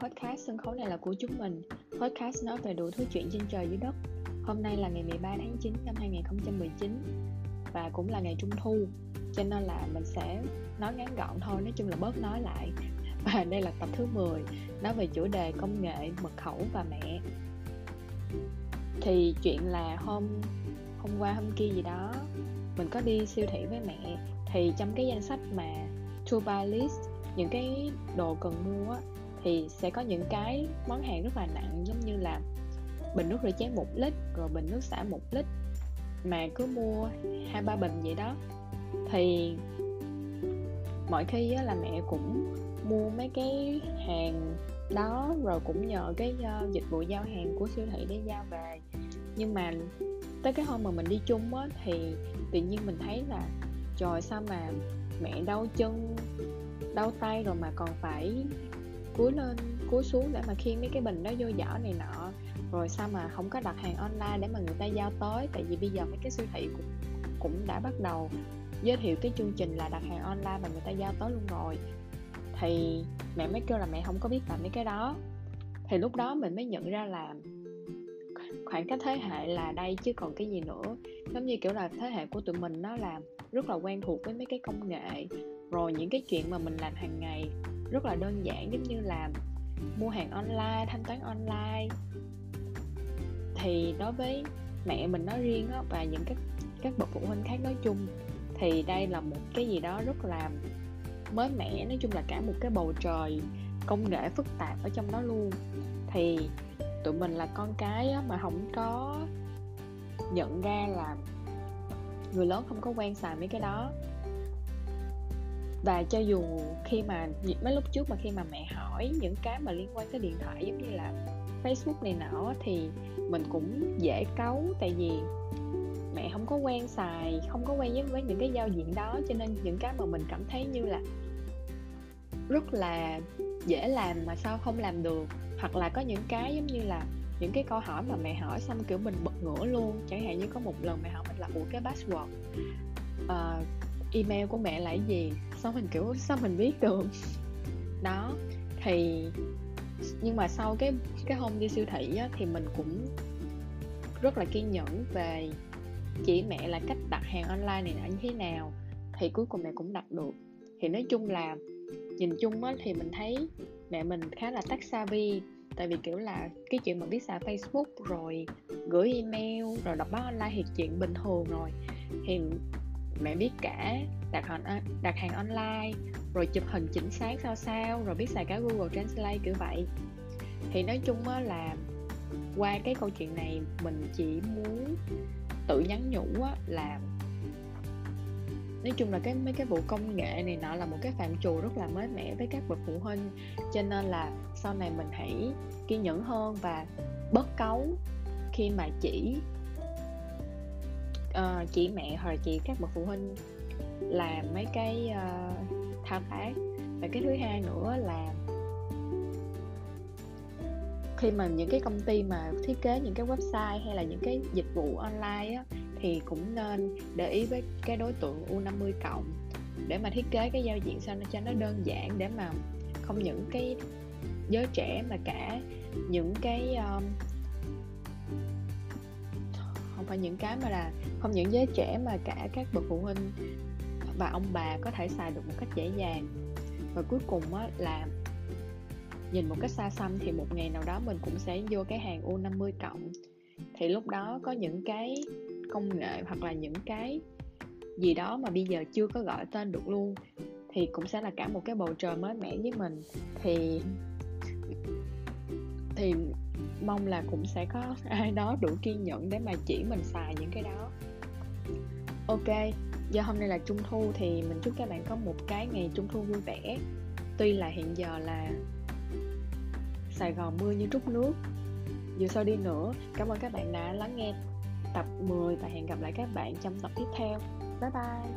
podcast Sân khấu này là của chúng mình. Podcast nói về đủ thứ chuyện trên trời dưới đất. Hôm nay là ngày 13 tháng 9 năm 2019 Và cũng là ngày Trung Thu Cho nên là mình sẽ nói ngắn gọn thôi Nói chung là bớt nói lại. Và đây là tập thứ 10 Nói về chủ đề công nghệ, mật khẩu và mẹ. Thì chuyện là hôm hôm qua hôm kia gì đó Mình có đi siêu thị với mẹ. Thì trong cái danh sách mà to buy list những cái đồ cần mua á, thì sẽ có những cái món hàng rất là nặng giống như là bình nước rửa chén một lít rồi bình nước xả một lít mà cứ mua hai ba bình vậy đó. Thì mọi khi á, là mẹ cũng mua mấy cái hàng đó rồi cũng nhờ cái uh, dịch vụ giao hàng của siêu thị để giao về. Nhưng mà tới cái hôm mà mình đi chung á thì tự nhiên mình thấy là trời sao mà mẹ đau chân đau tay rồi mà còn phải cúi lên, cúi xuống để mà khiêng mấy cái bình đó vô giỏ này nọ. Rồi sao mà không có đặt hàng online để mà người ta giao tới? Tại vì bây giờ mấy cái siêu thị cũng cũng đã bắt đầu giới thiệu cái chương trình là đặt hàng online và người ta giao tới luôn rồi. Thì mẹ mới kêu là mẹ không có biết làm mấy cái đó. Thì lúc đó mình mới nhận ra là khoảng cách thế hệ là đây, chứ còn cái gì nữa. Giống như kiểu là thế hệ của tụi mình nó là rất là quen thuộc với mấy cái công nghệ. Rồi những cái chuyện mà mình làm hàng ngày rất là đơn giản giống như là mua hàng online thanh toán online. Thì đối với mẹ mình nói riêng đó, và những các các bậc phụ huynh khác nói chung thì đây là một cái gì đó rất là mới mẻ nói chung là cả một cái bầu trời công nghệ phức tạp ở trong đó luôn. Thì tụi mình là con cái mà không có nhận ra là người lớn không có quen xài mấy cái đó và cho dù khi mà mấy lúc trước mà khi mà mẹ hỏi những cái mà liên quan tới điện thoại giống như là Facebook này nọ thì mình cũng dễ cấu tại vì mẹ không có quen xài không có quen với, với những cái giao diện đó. Cho nên những cái mà mình cảm thấy như là rất là dễ làm mà sao không làm được. Hoặc là có những cái giống như là những cái câu hỏi mà mẹ hỏi xong kiểu mình bật ngửa luôn. Chẳng hạn như có một lần mẹ hỏi mình là ủa cái password? Uh, email của mẹ là cái gì? Sao mình kiểu sao mình biết được? Đó thì nhưng mà sau cái cái hôm đi siêu thị á, thì mình cũng rất là kiên nhẫn về chỉ mẹ là cách đặt hàng online này là như thế nào thì cuối cùng mẹ cũng đặt được. Thì nói chung là nhìn chung á, thì mình thấy mẹ mình khá là tech savvy tại vì kiểu là cái chuyện mà biết xài facebook rồi gửi email rồi đọc báo online thì chuyện bình thường rồi. Thì mẹ biết cả, đặt hàng đặt hàng online, rồi chụp hình chỉnh sáng sao sao, rồi biết xài cả Google Translate kiểu vậy. Thì nói chung á là qua cái câu chuyện này mình chỉ muốn tự nhắn nhủ á là, nói chung là cái, mấy cái vụ công nghệ này nọ là một cái phạm trù rất là mới mẻ với các bậc phụ huynh. Cho nên là sau này mình hãy kiên nhẫn hơn và bớt cấu khi mà chỉ Ờ, uh, chỉ mẹ hoặc là chỉ các bậc phụ huynh làm mấy cái uh, thao tác. Và cái thứ hai nữa là khi mà những cái công ty mà thiết kế những cái website hay là những cái dịch vụ online á, thì cũng nên để ý với cái đối tượng U50 cộng để mà thiết kế cái giao diện sao nó cho nó đơn giản để mà không những cái giới trẻ mà cả những cái um, phải những cái mà là không những giới trẻ mà cả các bậc phụ huynh và ông bà có thể xài được một cách dễ dàng. Và cuối cùng á, là nhìn một cách xa xăm thì một ngày nào đó mình cũng sẽ vô cái hàng U50 cộng. Thì lúc đó có những cái công nghệ hoặc là những cái gì đó mà bây giờ chưa có gọi tên được luôn thì cũng sẽ là cả một cái bầu trời mới mẻ với mình. Thì thì mong là cũng sẽ có ai đó đủ kiên nhẫn để mà chỉ mình xài những cái đó. Ok do hôm nay là trung thu thì mình chúc các bạn có một cái ngày trung thu vui vẻ. Tuy là hiện giờ là sài gòn mưa như trút nước. Dù sao đi nữa, cảm ơn các bạn đã lắng nghe tập 10 và hẹn gặp lại các bạn trong tập tiếp theo. Bye bye.